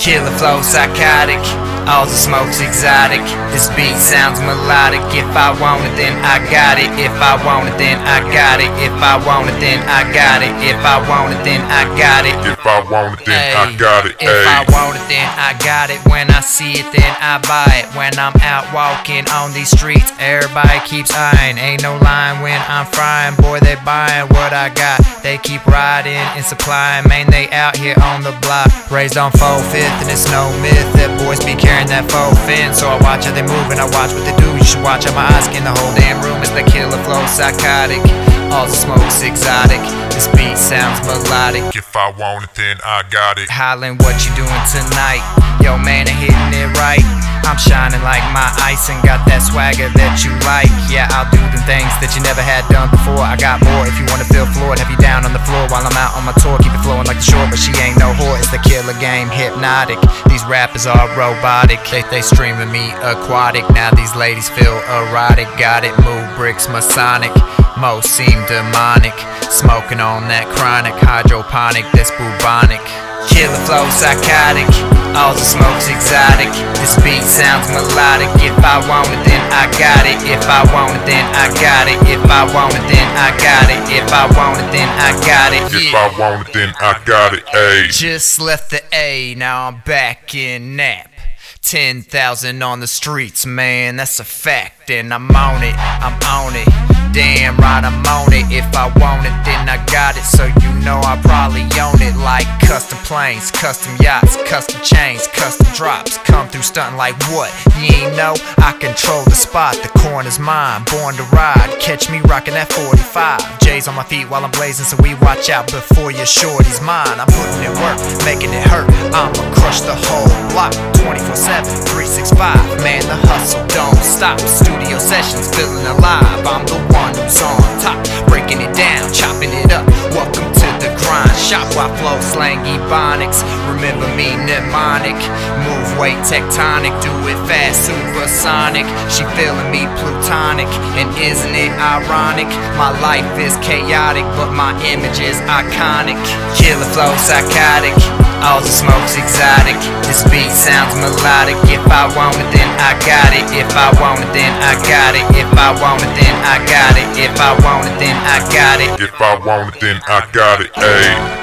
Killer flow psychotic. All the smoke's exotic. This beat sounds melodic. If I want it, then I got it. If I want it, then I got it. If I want it, then I got it. If I want it, then I got it. If I want it, then I got it. If I want it, then I got it. When I see it, then I buy it. When I'm out walking on these streets, everybody keeps eyeing. Ain't no line when I'm frying. Boy, they buying what I got. They keep riding and supplying. Man, they out here on the block. Raised on 4 fifth, and it's no myth that boys be carrying that faux fin. So I watch how they move and I watch what they do. You should watch how my eyes scan the whole damn room. It's the killer flow psychotic. All the smoke's exotic. This beat sounds melodic If I want it, then I got it. hollering what you doing tonight. Yo, man, I'm hitting it right. I'm shining like my ice and got that swagger that you like. Yeah, I'll do the things that you never had done before. I got more if you wanna feel floored. Have you down on the floor while I'm out on my tour? Keep it flowing like the shore, but she ain't no whore. It's the killer game, hypnotic. These rappers are robotic. They, they streaming me aquatic. Now these ladies feel erotic. Got it, move bricks, Masonic. Most seem demonic. Smoking on that chronic hydroponic, that's bubonic. Killer flow psychotic. All the smoke's exotic. This beat sounds melodic. If I want it, then I got it. If I want it, then I got it. If I want it, then I got it. If I want it, then I got it. If I want it, then I got it. Ayy. Just left the A, now I'm back in nap. 10,000 on the streets, man, that's a fact. And I'm on it, I'm on it. Damn right, I'm on it. If I want it, then I got it. So you know I probably own it. Like custom planes, custom yachts, custom chains, custom drops. Come through stunting like what? You ain't know? I control the spot, the corner's mine. Born to ride, catch me rocking that 45. J's on my feet while I'm blazing, so we watch out before your shorty's mine. I'm putting it work, making it hurt. I'ma crush the whole block 24 7, 365. Man, the hustle don't stop. Studio sessions feeling alive. Shop flow slang ebonics. Remember me mnemonic. Move weight tectonic. Do it fast, supersonic. She feeling me plutonic. And isn't it ironic? My life is chaotic, but my image is iconic. Killer flow psychotic. All the smoke's exotic. This beat sounds melodic. If I want it, then I got it. If I want it, then I got it. If I want it, then I got it. If I want it, then I got it. If I want it, then I got it. Ayy.